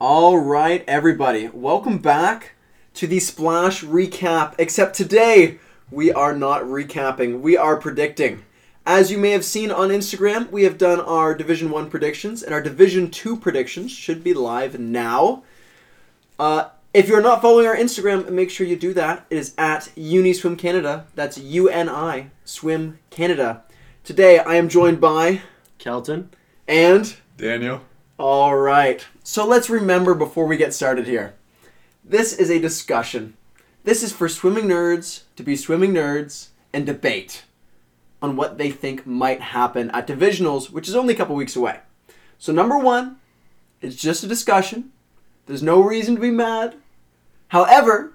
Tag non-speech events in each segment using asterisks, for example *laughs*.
All right, everybody, welcome back to the Splash recap. Except today, we are not recapping, we are predicting. As you may have seen on Instagram, we have done our Division 1 predictions, and our Division 2 predictions should be live now. Uh, if you're not following our Instagram, make sure you do that. It is at Uniswim Canada. That's U N I Swim Canada. Today, I am joined by Kelton. and Daniel. all right. So let's remember before we get started here. This is a discussion. This is for swimming nerds to be swimming nerds and debate on what they think might happen at divisionals, which is only a couple weeks away. So number 1, it's just a discussion. There's no reason to be mad. However,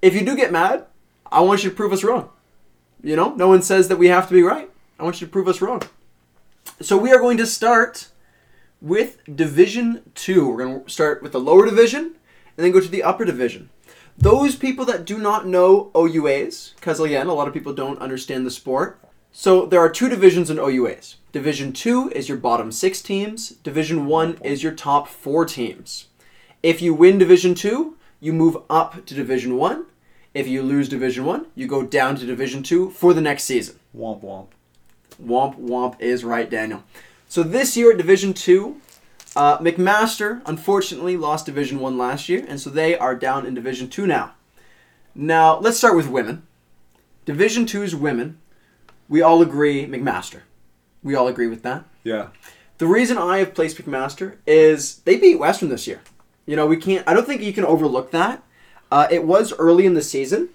if you do get mad, I want you to prove us wrong. You know, no one says that we have to be right. I want you to prove us wrong. So we are going to start with Division 2. We're going to start with the lower division and then go to the upper division. Those people that do not know OUAs, because again, a lot of people don't understand the sport. So there are two divisions in OUAs. Division 2 is your bottom six teams, Division 1 is your top four teams. If you win Division 2, you move up to Division 1. If you lose Division 1, you go down to Division 2 for the next season. Womp womp. Womp womp is right, Daniel. So this year at Division Two, uh, McMaster unfortunately lost Division One last year, and so they are down in Division Two now. Now let's start with women. Division Two's women, we all agree McMaster. We all agree with that. Yeah. The reason I have placed McMaster is they beat Western this year. You know, we can't. I don't think you can overlook that. Uh, it was early in the season,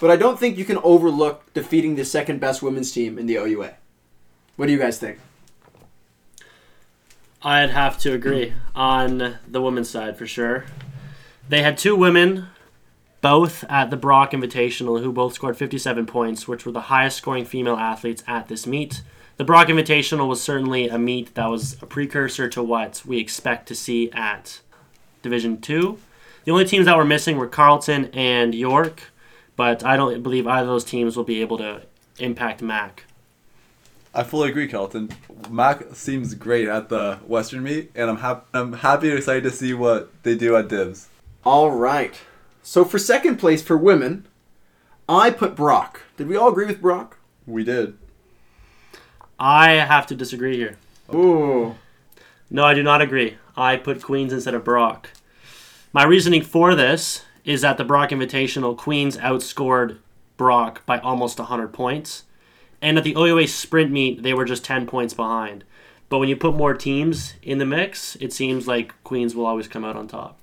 but I don't think you can overlook defeating the second best women's team in the OUA. What do you guys think? I'd have to agree on the women's side for sure. They had two women, both at the Brock Invitational, who both scored 57 points, which were the highest scoring female athletes at this meet. The Brock Invitational was certainly a meet that was a precursor to what we expect to see at Division 2. The only teams that were missing were Carleton and York, but I don't believe either of those teams will be able to impact MAC. I fully agree, Kelton. Mac seems great at the Western meet, and I'm hap- I'm happy and excited to see what they do at Divs. All right. So for second place for women, I put Brock. Did we all agree with Brock? We did. I have to disagree here. Ooh. No, I do not agree. I put Queens instead of Brock. My reasoning for this is that the Brock Invitational, Queens outscored Brock by almost 100 points. And at the OUA sprint meet, they were just 10 points behind. But when you put more teams in the mix, it seems like Queens will always come out on top.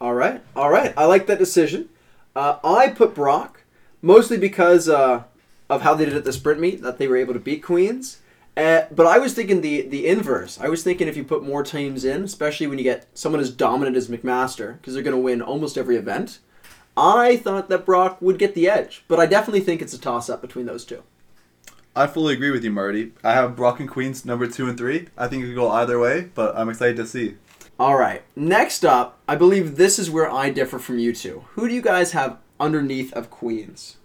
All right, all right. I like that decision. Uh, I put Brock mostly because uh, of how they did at the sprint meet that they were able to beat Queens. Uh, but I was thinking the the inverse. I was thinking if you put more teams in, especially when you get someone as dominant as McMaster, because they're going to win almost every event. I thought that Brock would get the edge, but I definitely think it's a toss up between those two. I fully agree with you, Marty. I have Brock and Queens number two and three. I think it could go either way, but I'm excited to see. All right. Next up, I believe this is where I differ from you two. Who do you guys have underneath of Queens?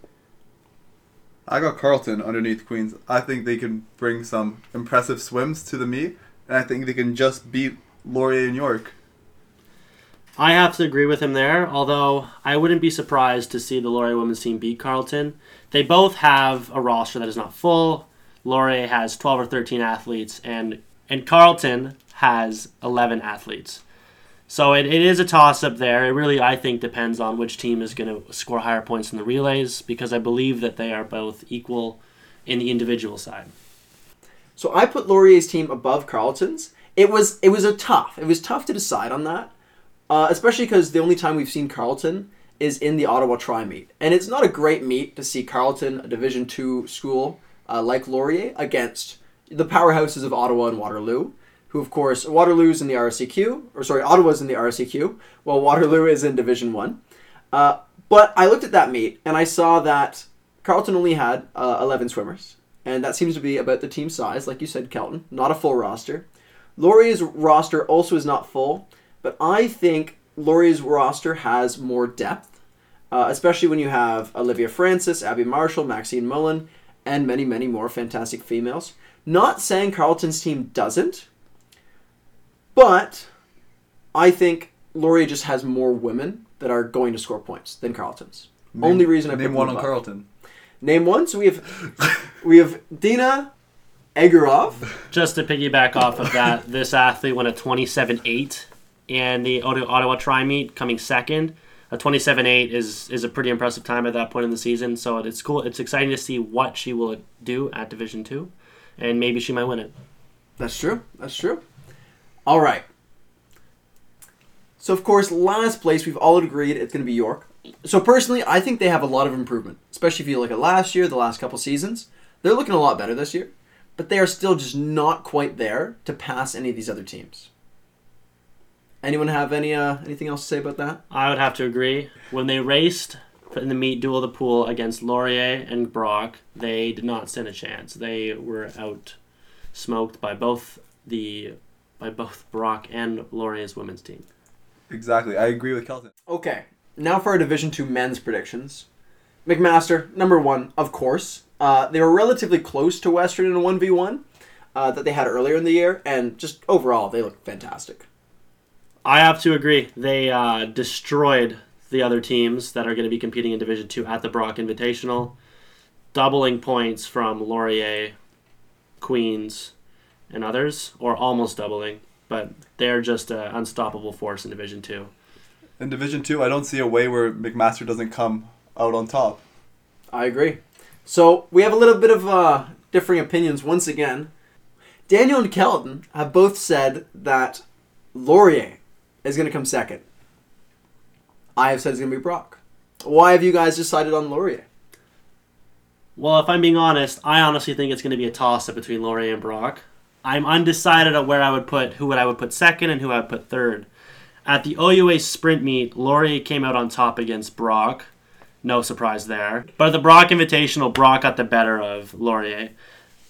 I got Carleton underneath Queens. I think they can bring some impressive swims to the meet, and I think they can just beat Laurier and York. I have to agree with him there, although I wouldn't be surprised to see the Laurier women's team beat Carleton. They both have a roster that is not full. Laurier has 12 or 13 athletes, and, and Carleton has 11 athletes. So it, it is a toss up there. It really, I think, depends on which team is going to score higher points in the relays because I believe that they are both equal in the individual side. So I put Laurier's team above Carleton's. It was it was a tough. It was tough to decide on that, uh, especially because the only time we've seen Carleton is in the Ottawa Tri meet, and it's not a great meet to see Carleton, a Division two school uh, like Laurier, against the powerhouses of Ottawa and Waterloo. Who, of course, Waterloo's in the RSEQ, or sorry, Ottawa's in the RSEQ, while Waterloo is in Division One. Uh, but I looked at that meet and I saw that Carleton only had uh, 11 swimmers, and that seems to be about the team size, like you said, Kelton. Not a full roster. Laurier's roster also is not full, but I think Laurier's roster has more depth, uh, especially when you have Olivia Francis, Abby Marshall, Maxine Mullen, and many, many more fantastic females. Not saying Carleton's team doesn't, but I think Laurie just has more women that are going to score points than Carleton's. Only reason I name put one on above. Carleton. Name one. So we have we have Dina Egorov. Just to piggyback off of that, this athlete went a 27-8 and the Ottawa Tri Meet coming second. A 27-8 is is a pretty impressive time at that point in the season. So it's cool. It's exciting to see what she will do at Division Two, and maybe she might win it. That's true. That's true. All right. So of course, last place we've all agreed it's going to be York. So personally, I think they have a lot of improvement, especially if you look at last year, the last couple seasons. They're looking a lot better this year, but they are still just not quite there to pass any of these other teams. Anyone have any uh, anything else to say about that? I would have to agree. When they raced in the meet duel of the pool against Laurier and Brock, they did not stand a chance. They were out smoked by both the by both Brock and Laurier's women's team. Exactly. I agree with Kelton. Okay, now for our Division Two men's predictions. McMaster, number one, of course. Uh, they were relatively close to Western in a one v one that they had earlier in the year, and just overall, they look fantastic. I have to agree. They uh, destroyed the other teams that are going to be competing in Division Two at the Brock Invitational, doubling points from Laurier, Queens, and others, or almost doubling. But they're just an unstoppable force in Division Two. In Division Two, I don't see a way where McMaster doesn't come out on top. I agree. So we have a little bit of uh, differing opinions once again. Daniel and Kelton have both said that Laurier is going to come second. I have said it's going to be Brock. Why have you guys decided on Laurier? Well, if I'm being honest, I honestly think it's going to be a toss up between Laurier and Brock. I'm undecided on where I would put who would I would put second and who I would put third. At the OUA sprint meet, Laurier came out on top against Brock. No surprise there. But at the Brock Invitational, Brock got the better of Laurier.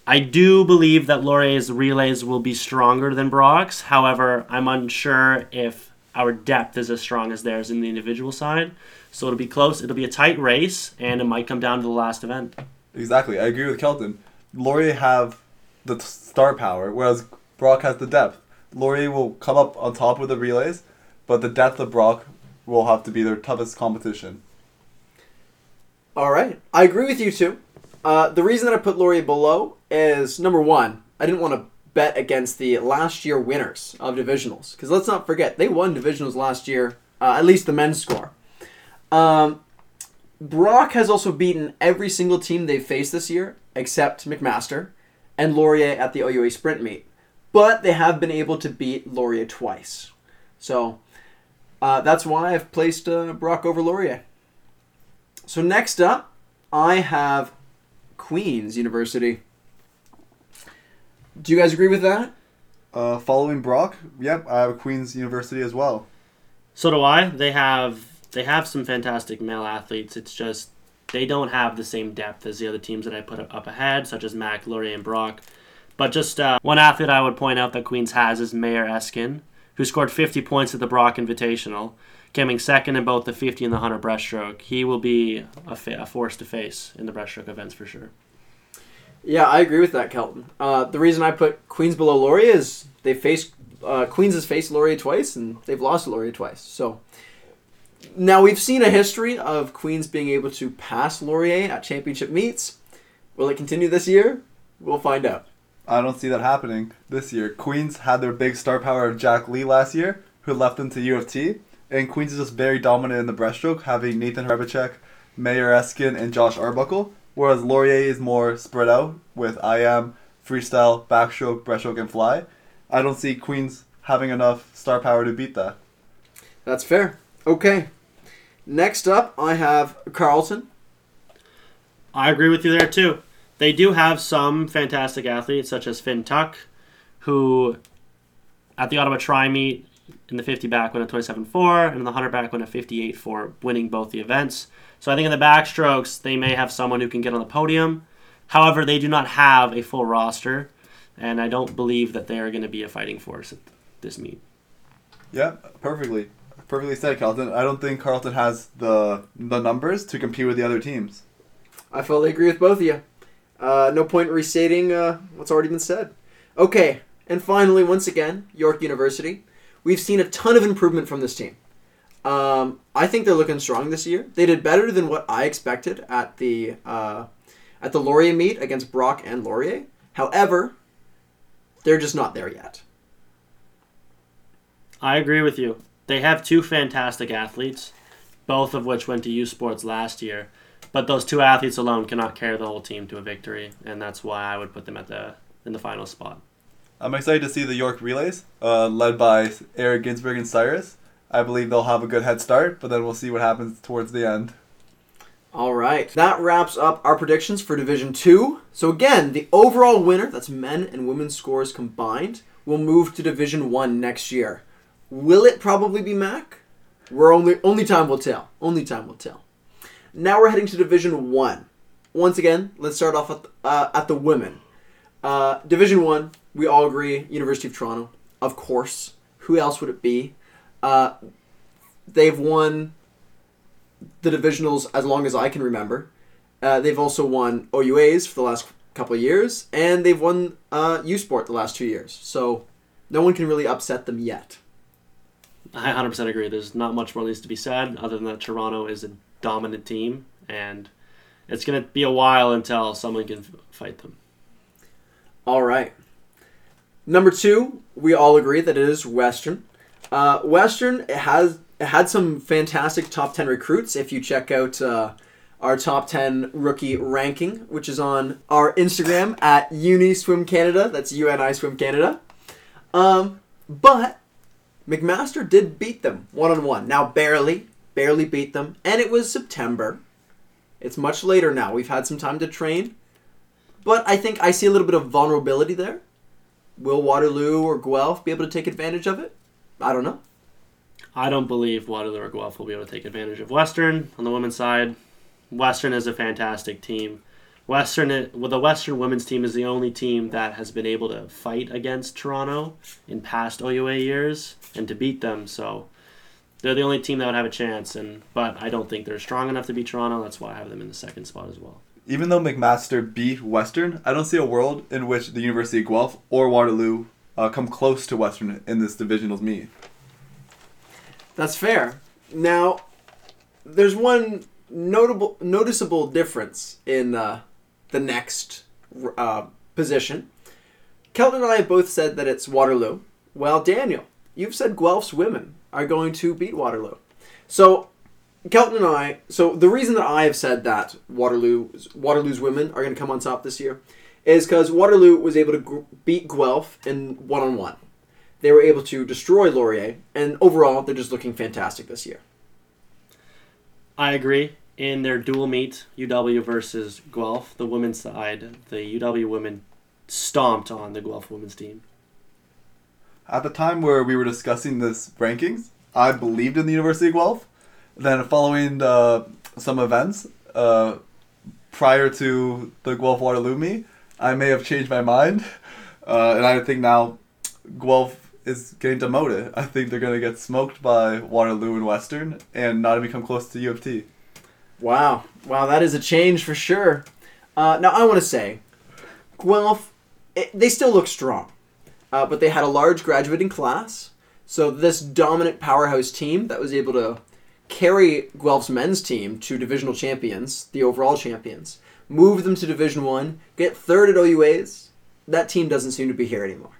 I do believe that Laurier's relays will be stronger than Brock's. However, I'm unsure if our depth is as strong as theirs in the individual side. So it'll be close. It'll be a tight race, and it might come down to the last event. Exactly. I agree with Kelton. Laurier have the star power, whereas Brock has the depth. Laurier will come up on top with the relays, but the depth of Brock will have to be their toughest competition. All right, I agree with you too. Uh, the reason that I put Laurier below is number one, I didn't want to bet against the last year winners of divisionals because let's not forget they won divisionals last year, uh, at least the men's score. Um, Brock has also beaten every single team they've faced this year except McMaster and Laurier at the OUA sprint meet, but they have been able to beat Laurier twice. So uh, that's why I've placed uh, Brock over Laurier. So next up, I have Queen's University. Do you guys agree with that? Uh, following Brock, yep, I have Queen's University as well. So do I. They have they have some fantastic male athletes. It's just they don't have the same depth as the other teams that I put up ahead, such as Mac, Laurier, and Brock. But just uh, one athlete I would point out that Queens has is Mayor Eskin, who scored 50 points at the Brock Invitational, coming second in both the 50 and the 100 breaststroke. He will be a, fa- a force to face in the breaststroke events for sure. Yeah, I agree with that, Kelton. Uh, the reason I put Queens below Laurier is they faced uh, Queens has faced Laurier twice and they've lost to Laurier twice. So now we've seen a history of Queens being able to pass Laurier at championship meets. Will it continue this year? We'll find out. I don't see that happening this year. Queens had their big star power of Jack Lee last year, who left them to U of T, and Queens is just very dominant in the breaststroke, having Nathan Herbacek, Mayor Eskin, and Josh Arbuckle, whereas Laurier is more spread out with IM, freestyle, backstroke, breaststroke, and fly. I don't see Queens having enough star power to beat that. That's fair. Okay. Next up, I have Carleton. I agree with you there too. They do have some fantastic athletes, such as Finn Tuck, who at the Ottawa Tri meet in the 50 back went a 27-4, and in the 100 back went a 58-4, winning both the events. So I think in the backstrokes, they may have someone who can get on the podium. However, they do not have a full roster, and I don't believe that they are going to be a fighting force at this meet. Yeah, perfectly. Perfectly said, Carlton. I don't think Carleton has the the numbers to compete with the other teams. I fully agree with both of you. Uh, no point restating uh, what's already been said. Okay, and finally, once again, York University. We've seen a ton of improvement from this team. Um, I think they're looking strong this year. They did better than what I expected at the uh, at the Laurier meet against Brock and Laurier. However, they're just not there yet. I agree with you. They have two fantastic athletes, both of which went to U Sports last year. But those two athletes alone cannot carry the whole team to a victory, and that's why I would put them at the in the final spot. I'm excited to see the York relays, uh, led by Eric Ginsberg and Cyrus. I believe they'll have a good head start, but then we'll see what happens towards the end. All right. That wraps up our predictions for Division 2. So again, the overall winner, that's men and women's scores combined, will move to Division 1 next year. Will it probably be Mac? We're only only time will tell. Only time will tell. Now we're heading to Division 1. Once again, let's start off at, uh, at the women. Uh, Division 1, we all agree, University of Toronto. Of course. Who else would it be? Uh, they've won the divisionals as long as I can remember. Uh, they've also won OUAs for the last couple of years, and they've won uh, U Sport the last two years. So no one can really upset them yet. I 100% agree. There's not much more needs to be said other than that Toronto is a dominant team, and it's going to be a while until someone can f- fight them. All right. Number two, we all agree that it is Western. Uh, Western has had some fantastic top 10 recruits. If you check out uh, our top 10 rookie ranking, which is on our Instagram at Uni Swim Canada, that's UNI Swim Canada. Um, but McMaster did beat them one on one. Now, barely, barely beat them, and it was September. It's much later now. We've had some time to train, but I think I see a little bit of vulnerability there. Will Waterloo or Guelph be able to take advantage of it? I don't know. I don't believe Waterloo or Guelph will be able to take advantage of Western on the women's side. Western is a fantastic team. Western, well, the Western women's team is the only team that has been able to fight against Toronto in past OUA years and to beat them. So they're the only team that would have a chance. And but I don't think they're strong enough to beat Toronto. That's why I have them in the second spot as well. Even though McMaster beat Western, I don't see a world in which the University of Guelph or Waterloo uh, come close to Western in this divisionals meet. That's fair. Now, there's one notable, noticeable difference in uh, the next uh, position. Kelton and I have both said that it's Waterloo. Well, Daniel, you've said Guelph's women are going to beat Waterloo. So, Kelton and I. So the reason that I have said that Waterloo, Waterloo's women are going to come on top this year, is because Waterloo was able to gr- beat Guelph in one on one they were able to destroy Laurier, and overall, they're just looking fantastic this year. I agree. In their dual meet, UW versus Guelph, the women's side, the UW women stomped on the Guelph women's team. At the time where we were discussing this rankings, I believed in the University of Guelph. Then, following uh, some events uh, prior to the Guelph Waterloo meet, I may have changed my mind, *laughs* uh, and I think now Guelph is getting demoted. I think they're going to get smoked by Waterloo and Western and not even come close to U of T. Wow. Wow, that is a change for sure. Uh, now, I want to say, Guelph, it, they still look strong, uh, but they had a large graduating class. So, this dominant powerhouse team that was able to carry Guelph's men's team to divisional champions, the overall champions, move them to Division One, get third at OUAs. That team doesn't seem to be here anymore.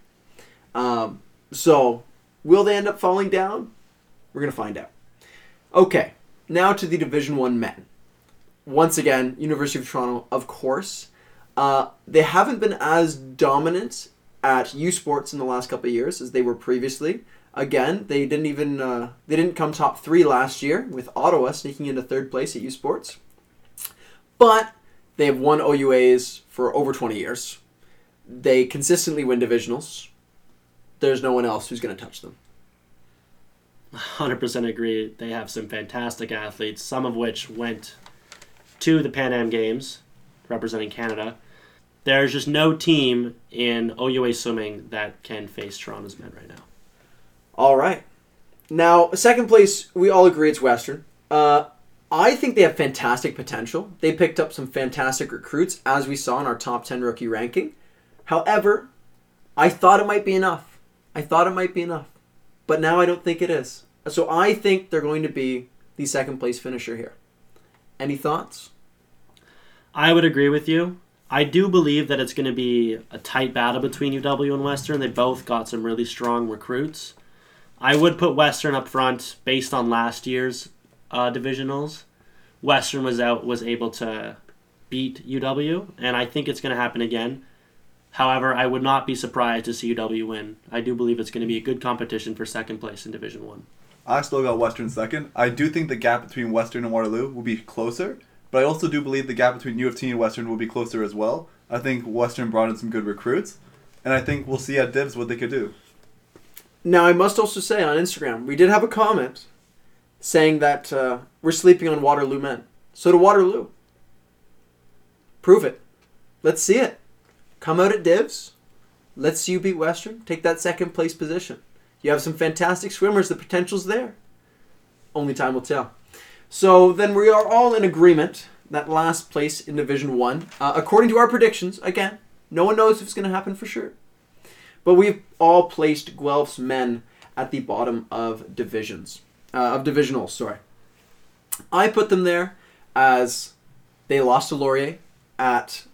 Um, so, will they end up falling down? We're to find out. Okay, now to the Division 1 men. Once again, University of Toronto, of course. Uh, they haven't been as dominant at U Sports in the last couple of years as they were previously. Again, they didn't even uh, they didn't come top three last year with Ottawa sneaking into third place at U Sports. But they have won OUAs for over 20 years. They consistently win divisionals there's no one else who's going to touch them. 100% agree. They have some fantastic athletes, some of which went to the Pan Am Games representing Canada. There's just no team in OUA swimming that can face Toronto's men right now. All right. Now, second place, we all agree it's Western. Uh, I think they have fantastic potential. They picked up some fantastic recruits, as we saw in our top 10 rookie ranking. However, I thought it might be enough. I thought it might be enough. but now I don't think it is. So I think they're going to be the second place finisher here. Any thoughts? I would agree with you. I do believe that it's going to be a tight battle between UW and Western. They both got some really strong recruits. I would put Western up front based on last year's uh, divisionals. Western was out was able to beat UW, and I think it's going to happen again. However, I would not be surprised to see UW win. I do believe it's going to be a good competition for second place in Division One. I still got Western second. I do think the gap between Western and Waterloo will be closer, but I also do believe the gap between U of T and Western will be closer as well. I think Western brought in some good recruits, and I think we'll see at Divs what they could do. Now, I must also say on Instagram, we did have a comment saying that uh, we're sleeping on Waterloo men. So to Waterloo. Prove it. Let's see it. Come out at divs. Let's see you beat Western. Take that second place position. You have some fantastic swimmers. The potential's there. Only time will tell. So then we are all in agreement that last place in Division One, uh, according to our predictions. Again, no one knows if it's going to happen for sure. But we've all placed Guelph's men at the bottom of divisions, uh, of divisionals. Sorry, I put them there as they lost to Laurier at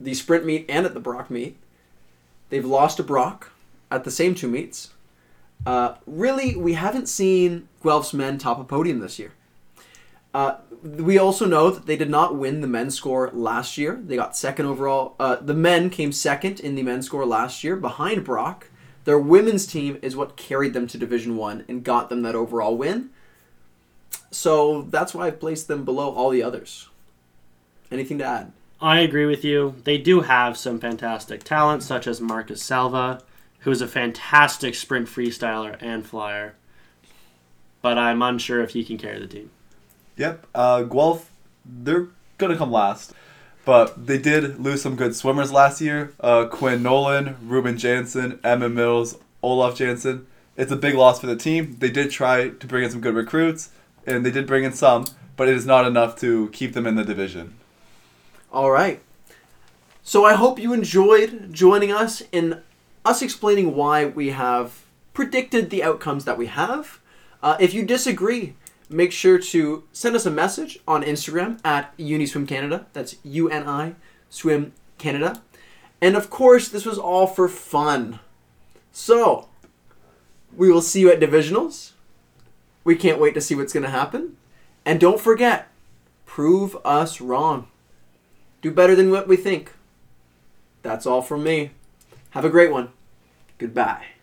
the sprint meet and at the Brock meet. They've lost to Brock at the same two meets. Uh, really, we haven't seen Guelph's men top a podium this year. Uh, we also know that they did not win the men's score last year. They got second overall. Uh, the men came second in the men's score last year behind Brock. Their women's team is what carried them to Division One and got them that overall win. So that's why I've placed them below all the others. Anything to add? I agree with you. They do have some fantastic talent, such as Marcus Salva, who is a fantastic sprint freestyler and flyer. But I'm unsure if he can carry the team. Yep, uh, Guelph, they're gonna come last, but they did lose some good swimmers last year. Uh, Quinn Nolan, Ruben Jansen, Emma Mills, Olaf Jansen. It's a big loss for the team. They did try to bring in some good recruits, and they did bring in some, but it is not enough to keep them in the division. All right. So I hope you enjoyed joining us in us explaining why we have predicted the outcomes that we have. Uh, if you disagree, make sure to send us a message on Instagram at Uniswim Canada. That's U N I Swim Canada. And of course, this was all for fun. So, we will see you at divisionals. We can't wait to see what's going to happen. And don't forget, prove us wrong. Do better than what we think. That's all from me. Have a great one. Goodbye.